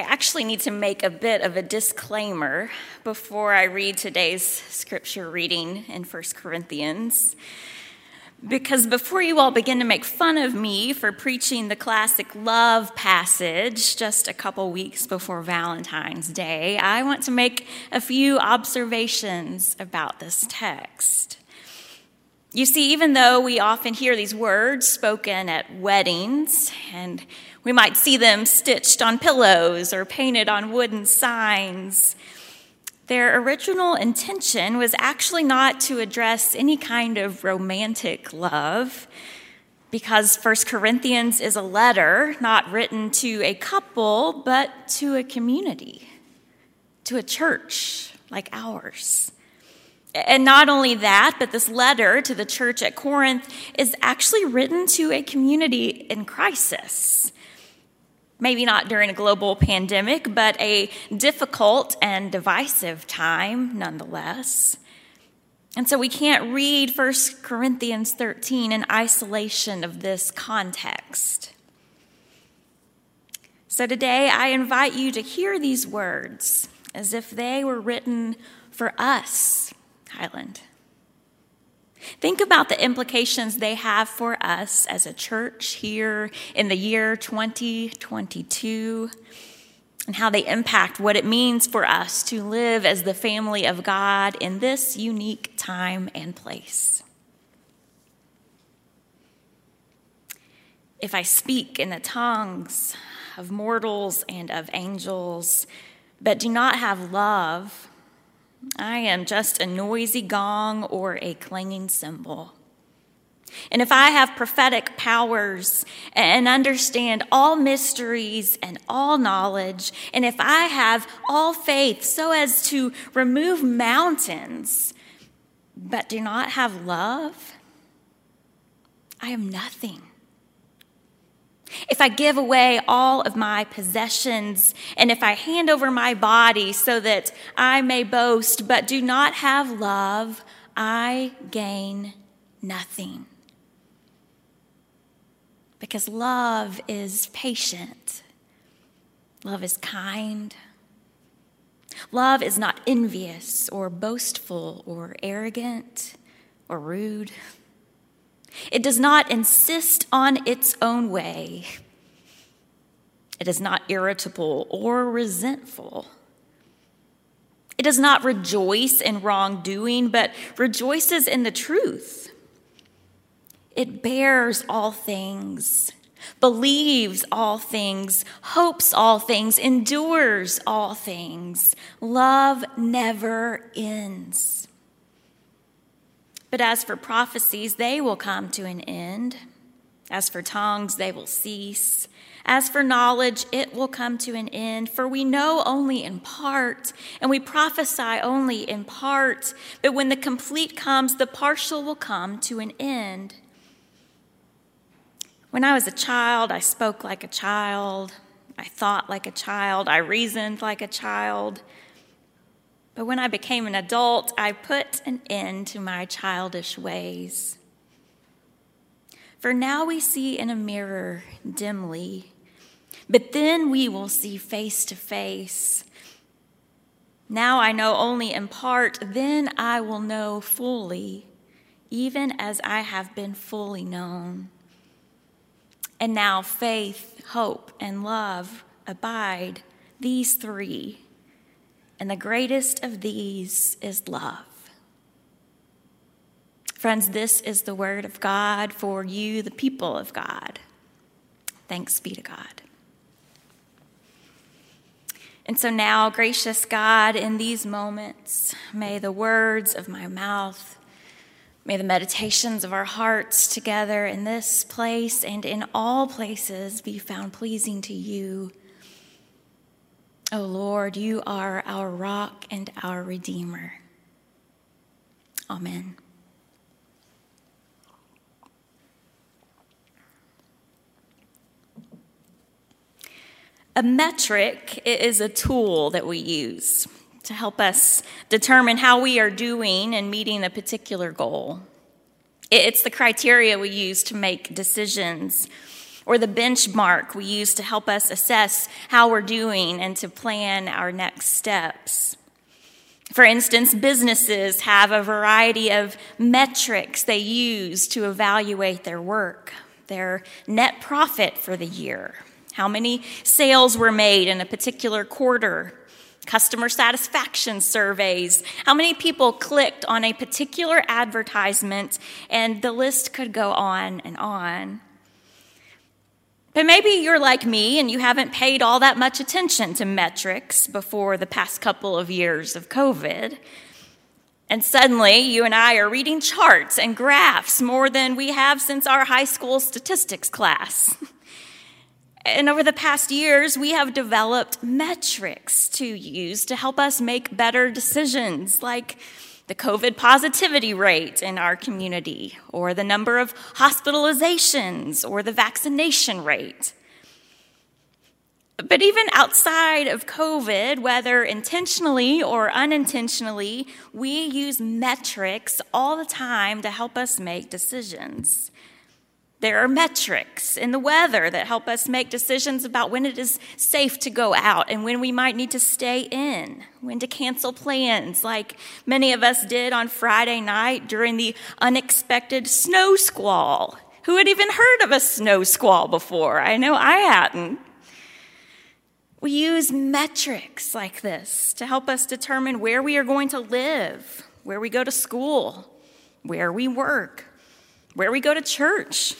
I actually need to make a bit of a disclaimer before I read today's scripture reading in 1 Corinthians. Because before you all begin to make fun of me for preaching the classic love passage just a couple weeks before Valentine's Day, I want to make a few observations about this text. You see, even though we often hear these words spoken at weddings, and we might see them stitched on pillows or painted on wooden signs, their original intention was actually not to address any kind of romantic love, because First Corinthians is a letter not written to a couple, but to a community, to a church like ours. And not only that, but this letter to the church at Corinth is actually written to a community in crisis. Maybe not during a global pandemic, but a difficult and divisive time nonetheless. And so we can't read 1 Corinthians 13 in isolation of this context. So today I invite you to hear these words as if they were written for us Highland. Think about the implications they have for us as a church here in the year 2022 and how they impact what it means for us to live as the family of God in this unique time and place. If I speak in the tongues of mortals and of angels, but do not have love, I am just a noisy gong or a clanging cymbal. And if I have prophetic powers and understand all mysteries and all knowledge, and if I have all faith so as to remove mountains, but do not have love, I am nothing. If I give away all of my possessions, and if I hand over my body so that I may boast, but do not have love, I gain nothing. Because love is patient, love is kind. Love is not envious or boastful or arrogant or rude. It does not insist on its own way. It is not irritable or resentful. It does not rejoice in wrongdoing, but rejoices in the truth. It bears all things, believes all things, hopes all things, endures all things. Love never ends. But as for prophecies, they will come to an end. As for tongues, they will cease. As for knowledge, it will come to an end. For we know only in part, and we prophesy only in part. But when the complete comes, the partial will come to an end. When I was a child, I spoke like a child. I thought like a child. I reasoned like a child. But when I became an adult, I put an end to my childish ways. For now we see in a mirror dimly, but then we will see face to face. Now I know only in part, then I will know fully, even as I have been fully known. And now faith, hope, and love abide, these three and the greatest of these is love. Friends, this is the word of God for you, the people of God. Thanks be to God. And so now, gracious God, in these moments, may the words of my mouth, may the meditations of our hearts together in this place and in all places be found pleasing to you O oh Lord, you are our rock and our redeemer. Amen. A metric is a tool that we use to help us determine how we are doing in meeting a particular goal. It's the criteria we use to make decisions or the benchmark we use to help us assess how we're doing and to plan our next steps. For instance, businesses have a variety of metrics they use to evaluate their work, their net profit for the year, how many sales were made in a particular quarter, customer satisfaction surveys, how many people clicked on a particular advertisement, and the list could go on and on. But maybe you're like me and you haven't paid all that much attention to metrics before the past couple of years of COVID. And suddenly, you and I are reading charts and graphs more than we have since our high school statistics class. And over the past years, we have developed metrics to use to help us make better decisions, like the COVID positivity rate in our community, or the number of hospitalizations, or the vaccination rate. But even outside of COVID, whether intentionally or unintentionally, we use metrics all the time to help us make decisions. There are metrics in the weather that help us make decisions about when it is safe to go out and when we might need to stay in, when to cancel plans, like many of us did on Friday night during the unexpected snow squall. Who had even heard of a snow squall before? I know I hadn't. We use metrics like this to help us determine where we are going to live, where we go to school, where we work, where we go to church.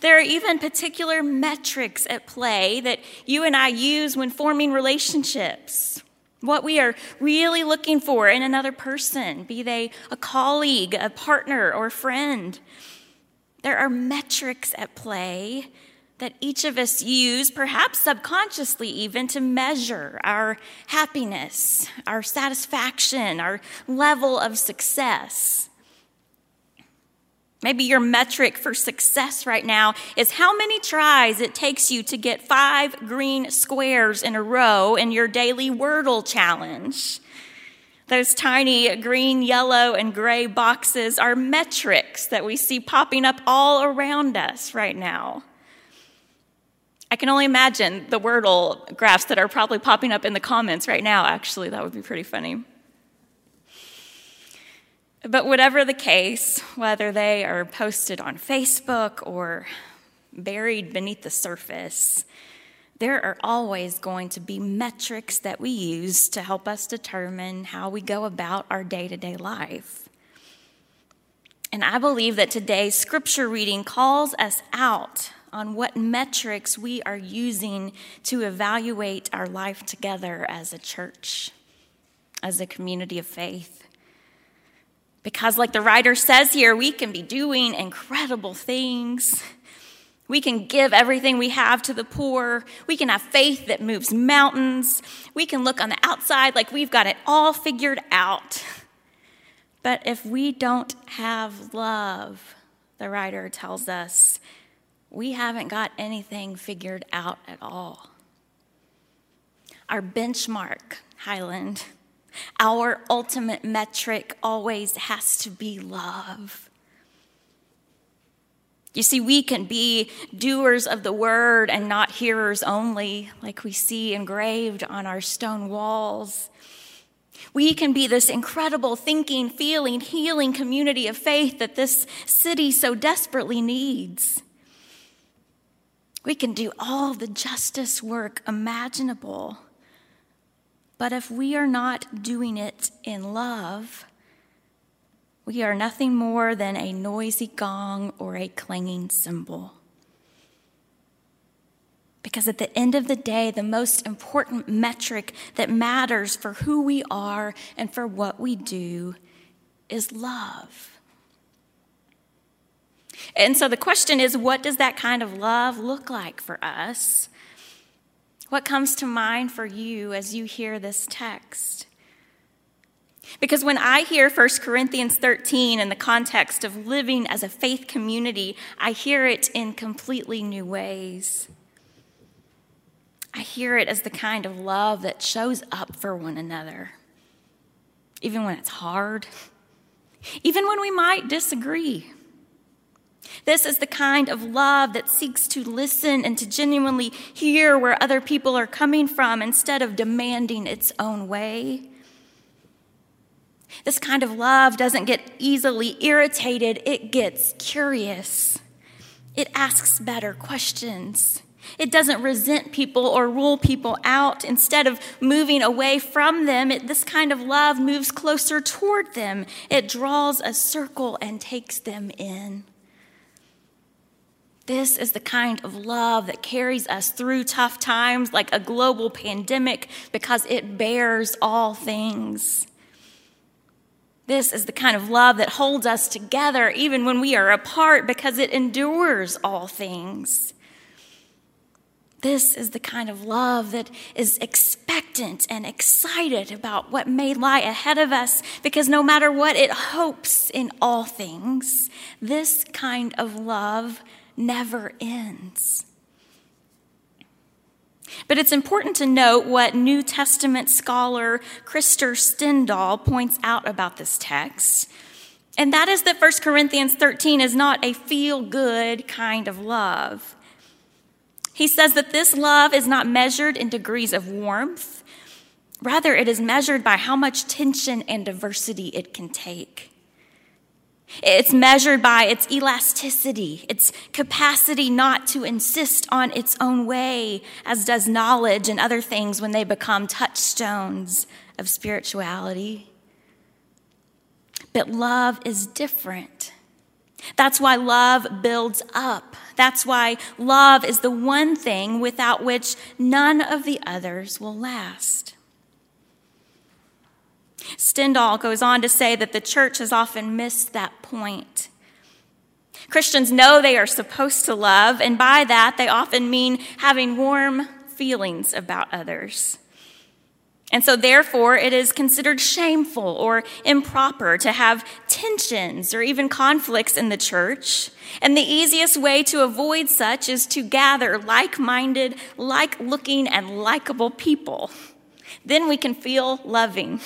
There are even particular metrics at play that you and I use when forming relationships. What we are really looking for in another person, be they a colleague, a partner, or a friend. There are metrics at play that each of us use, perhaps subconsciously even, to measure our happiness, our satisfaction, our level of success. Maybe your metric for success right now is how many tries it takes you to get five green squares in a row in your daily Wordle challenge. Those tiny green, yellow, and gray boxes are metrics that we see popping up all around us right now. I can only imagine the Wordle graphs that are probably popping up in the comments right now, actually. That would be pretty funny. But whatever the case, whether they are posted on Facebook or buried beneath the surface, there are always going to be metrics that we use to help us determine how we go about our day to day life. And I believe that today's scripture reading calls us out on what metrics we are using to evaluate our life together as a church, as a community of faith. Because, like the writer says here, we can be doing incredible things. We can give everything we have to the poor. We can have faith that moves mountains. We can look on the outside like we've got it all figured out. But if we don't have love, the writer tells us, we haven't got anything figured out at all. Our benchmark, Highland, our ultimate metric always has to be love. You see, we can be doers of the word and not hearers only, like we see engraved on our stone walls. We can be this incredible thinking, feeling, healing community of faith that this city so desperately needs. We can do all the justice work imaginable. But if we are not doing it in love, we are nothing more than a noisy gong or a clanging cymbal. Because at the end of the day, the most important metric that matters for who we are and for what we do is love. And so the question is what does that kind of love look like for us? What comes to mind for you as you hear this text? Because when I hear 1 Corinthians 13 in the context of living as a faith community, I hear it in completely new ways. I hear it as the kind of love that shows up for one another, even when it's hard, even when we might disagree. This is the kind of love that seeks to listen and to genuinely hear where other people are coming from instead of demanding its own way. This kind of love doesn't get easily irritated, it gets curious. It asks better questions. It doesn't resent people or rule people out. Instead of moving away from them, it, this kind of love moves closer toward them. It draws a circle and takes them in. This is the kind of love that carries us through tough times like a global pandemic because it bears all things. This is the kind of love that holds us together even when we are apart because it endures all things. This is the kind of love that is expectant and excited about what may lie ahead of us because no matter what, it hopes in all things. This kind of love never ends. But it's important to note what New Testament scholar Krister Stendahl points out about this text. And that is that 1 Corinthians 13 is not a feel good kind of love. He says that this love is not measured in degrees of warmth, rather, it is measured by how much tension and diversity it can take. It's measured by its elasticity, its capacity not to insist on its own way, as does knowledge and other things when they become touchstones of spirituality. But love is different. That's why love builds up. That's why love is the one thing without which none of the others will last. Stendahl goes on to say that the church has often missed that point. Christians know they are supposed to love, and by that, they often mean having warm feelings about others. And so, therefore, it is considered shameful or improper to have tensions or even conflicts in the church. And the easiest way to avoid such is to gather like minded, like looking, and likable people. Then we can feel loving.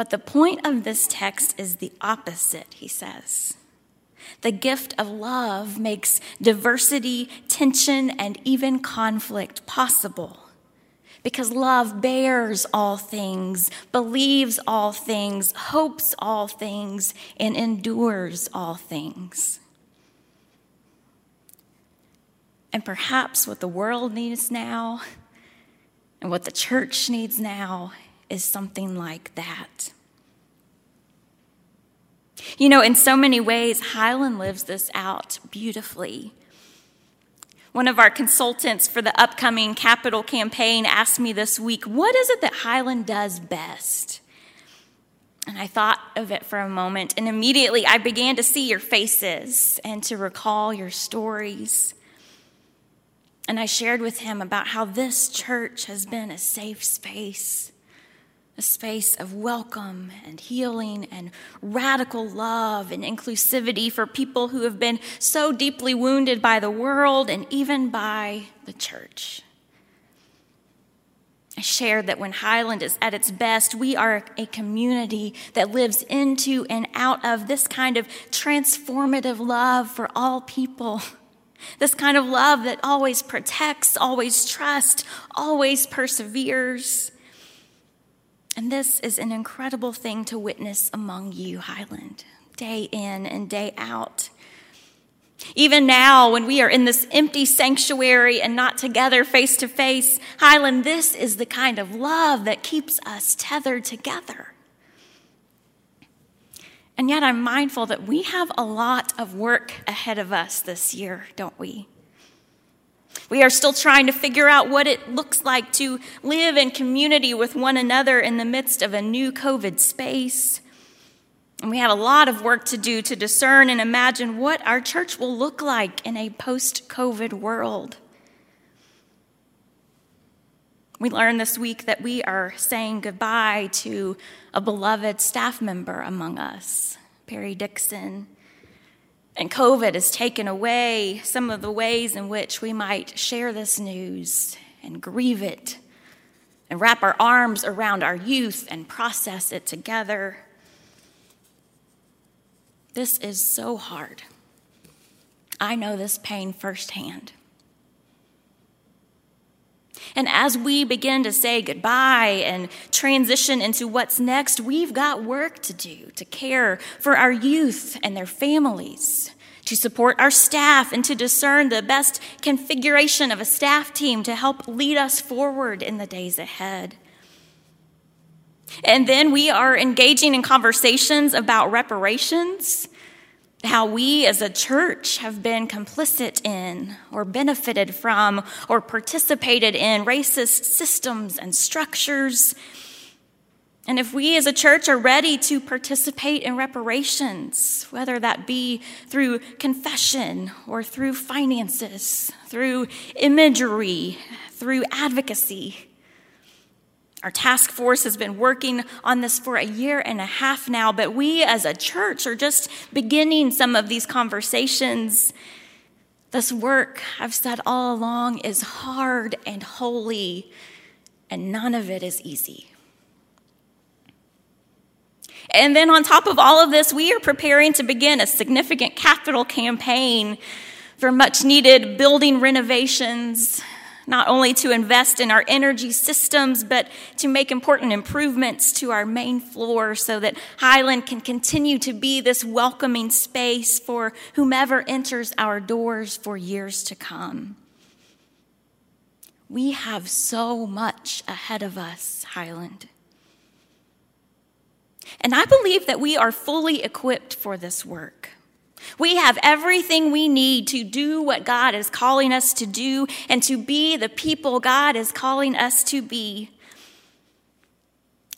But the point of this text is the opposite, he says. The gift of love makes diversity, tension, and even conflict possible. Because love bears all things, believes all things, hopes all things, and endures all things. And perhaps what the world needs now and what the church needs now is something like that. You know, in so many ways, Highland lives this out beautifully. One of our consultants for the upcoming capital campaign asked me this week, What is it that Highland does best? And I thought of it for a moment, and immediately I began to see your faces and to recall your stories. And I shared with him about how this church has been a safe space a space of welcome and healing and radical love and inclusivity for people who have been so deeply wounded by the world and even by the church. I shared that when Highland is at its best, we are a community that lives into and out of this kind of transformative love for all people. This kind of love that always protects, always trusts, always perseveres. And this is an incredible thing to witness among you, Highland, day in and day out. Even now, when we are in this empty sanctuary and not together face to face, Highland, this is the kind of love that keeps us tethered together. And yet, I'm mindful that we have a lot of work ahead of us this year, don't we? We are still trying to figure out what it looks like to live in community with one another in the midst of a new COVID space. And we have a lot of work to do to discern and imagine what our church will look like in a post COVID world. We learned this week that we are saying goodbye to a beloved staff member among us, Perry Dixon. And COVID has taken away some of the ways in which we might share this news and grieve it and wrap our arms around our youth and process it together. This is so hard. I know this pain firsthand. And as we begin to say goodbye and transition into what's next, we've got work to do to care for our youth and their families, to support our staff, and to discern the best configuration of a staff team to help lead us forward in the days ahead. And then we are engaging in conversations about reparations how we as a church have been complicit in or benefited from or participated in racist systems and structures. And if we as a church are ready to participate in reparations, whether that be through confession or through finances, through imagery, through advocacy, our task force has been working on this for a year and a half now, but we as a church are just beginning some of these conversations. This work, I've said all along, is hard and holy, and none of it is easy. And then, on top of all of this, we are preparing to begin a significant capital campaign for much needed building renovations not only to invest in our energy systems, but to make important improvements to our main floor so that Highland can continue to be this welcoming space for whomever enters our doors for years to come. We have so much ahead of us, Highland. And I believe that we are fully equipped for this work. We have everything we need to do what God is calling us to do and to be the people God is calling us to be.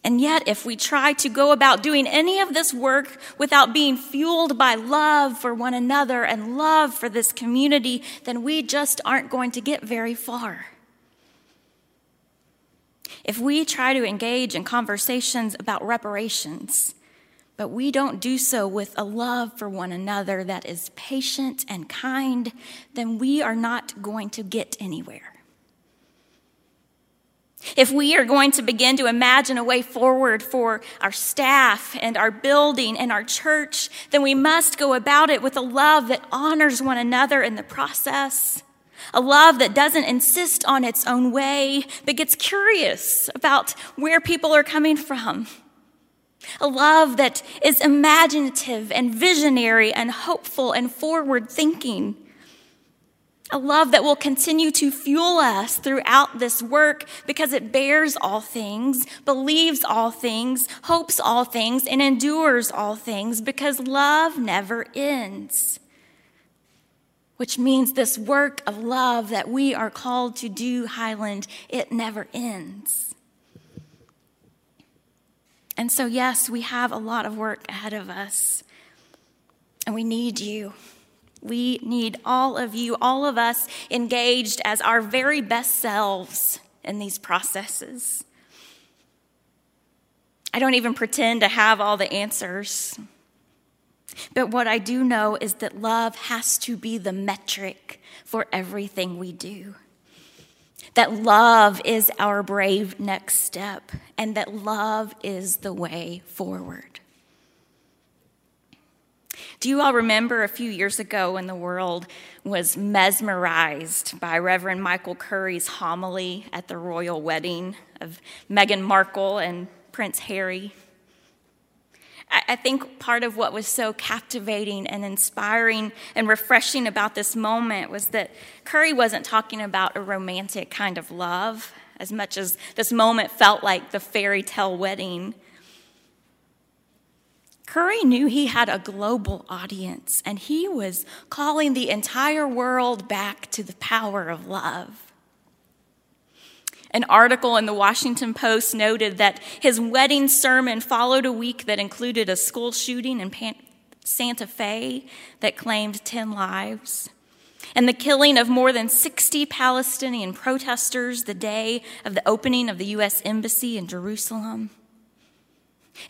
And yet, if we try to go about doing any of this work without being fueled by love for one another and love for this community, then we just aren't going to get very far. If we try to engage in conversations about reparations, but we don't do so with a love for one another that is patient and kind, then we are not going to get anywhere. If we are going to begin to imagine a way forward for our staff and our building and our church, then we must go about it with a love that honors one another in the process. A love that doesn't insist on its own way, but gets curious about where people are coming from a love that is imaginative and visionary and hopeful and forward thinking. A love that will continue to fuel us throughout this work because it bears all things, believes all things, hopes all things, and endures all things because love never ends. Which means this work of love that we are called to do, Highland, it never ends. And so, yes, we have a lot of work ahead of us, and we need you. We need all of you, all of us engaged as our very best selves in these processes. I don't even pretend to have all the answers. But what I do know is that love has to be the metric for everything we do that love is our brave next step, and that love is the way forward. Do you all remember a few years ago when the world was mesmerized by Reverend Michael Curry's homily at the royal wedding of Meghan Markle and Prince Harry? I think part of what was so captivating and inspiring and refreshing about this moment was that Curry wasn't talking about a romantic kind of love as much as this moment felt like the fairy tale wedding. Curry knew he had a global audience and he was calling the entire world back to the power of love. An article in the Washington Post noted that his wedding sermon followed a week that included a school shooting in Santa Fe that claimed 10 lives, and the killing of more than 60 Palestinian protesters the day of the opening of the U.S. Embassy in Jerusalem.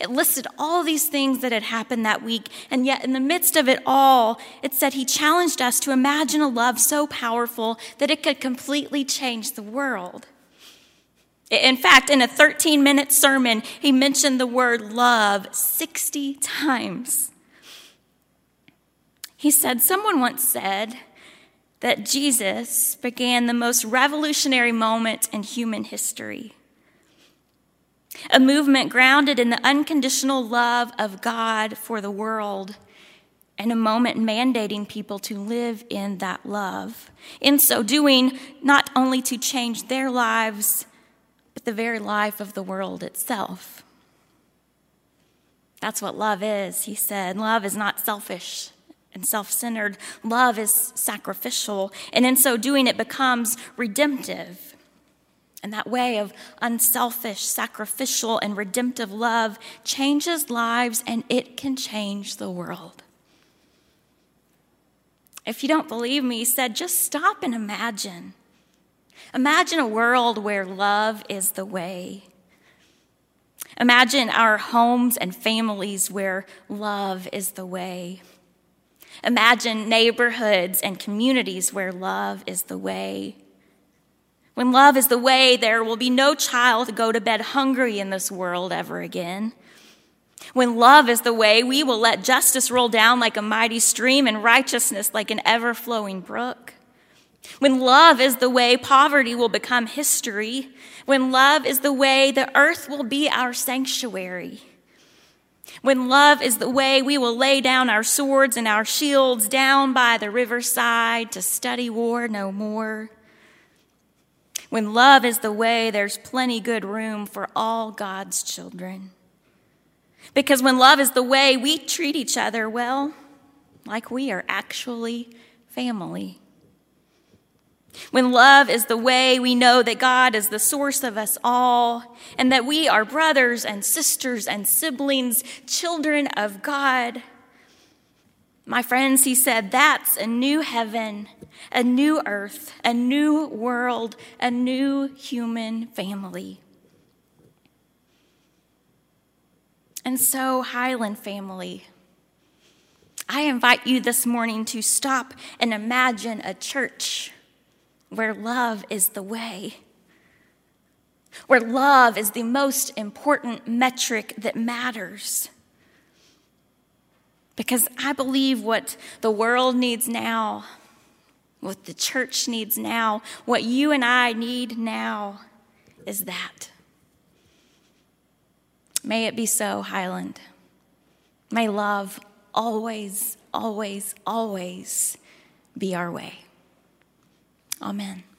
It listed all these things that had happened that week, and yet in the midst of it all, it said he challenged us to imagine a love so powerful that it could completely change the world. In fact, in a 13 minute sermon, he mentioned the word love 60 times. He said, Someone once said that Jesus began the most revolutionary moment in human history. A movement grounded in the unconditional love of God for the world, and a moment mandating people to live in that love. In so doing, not only to change their lives, but the very life of the world itself. That's what love is, he said. Love is not selfish and self centered, love is sacrificial. And in so doing, it becomes redemptive. And that way of unselfish, sacrificial, and redemptive love changes lives and it can change the world. If you don't believe me, he said, just stop and imagine. Imagine a world where love is the way. Imagine our homes and families where love is the way. Imagine neighborhoods and communities where love is the way. When love is the way, there will be no child to go to bed hungry in this world ever again. When love is the way, we will let justice roll down like a mighty stream and righteousness like an ever flowing brook. When love is the way, poverty will become history. When love is the way, the earth will be our sanctuary. When love is the way, we will lay down our swords and our shields down by the riverside to study war no more. When love is the way, there's plenty good room for all God's children. Because when love is the way, we treat each other well, like we are actually family. When love is the way, we know that God is the source of us all and that we are brothers and sisters and siblings, children of God. My friends, he said, that's a new heaven, a new earth, a new world, a new human family. And so, Highland family, I invite you this morning to stop and imagine a church where love is the way, where love is the most important metric that matters. Because I believe what the world needs now, what the church needs now, what you and I need now is that. May it be so, Highland. May love always, always, always be our way. Amen.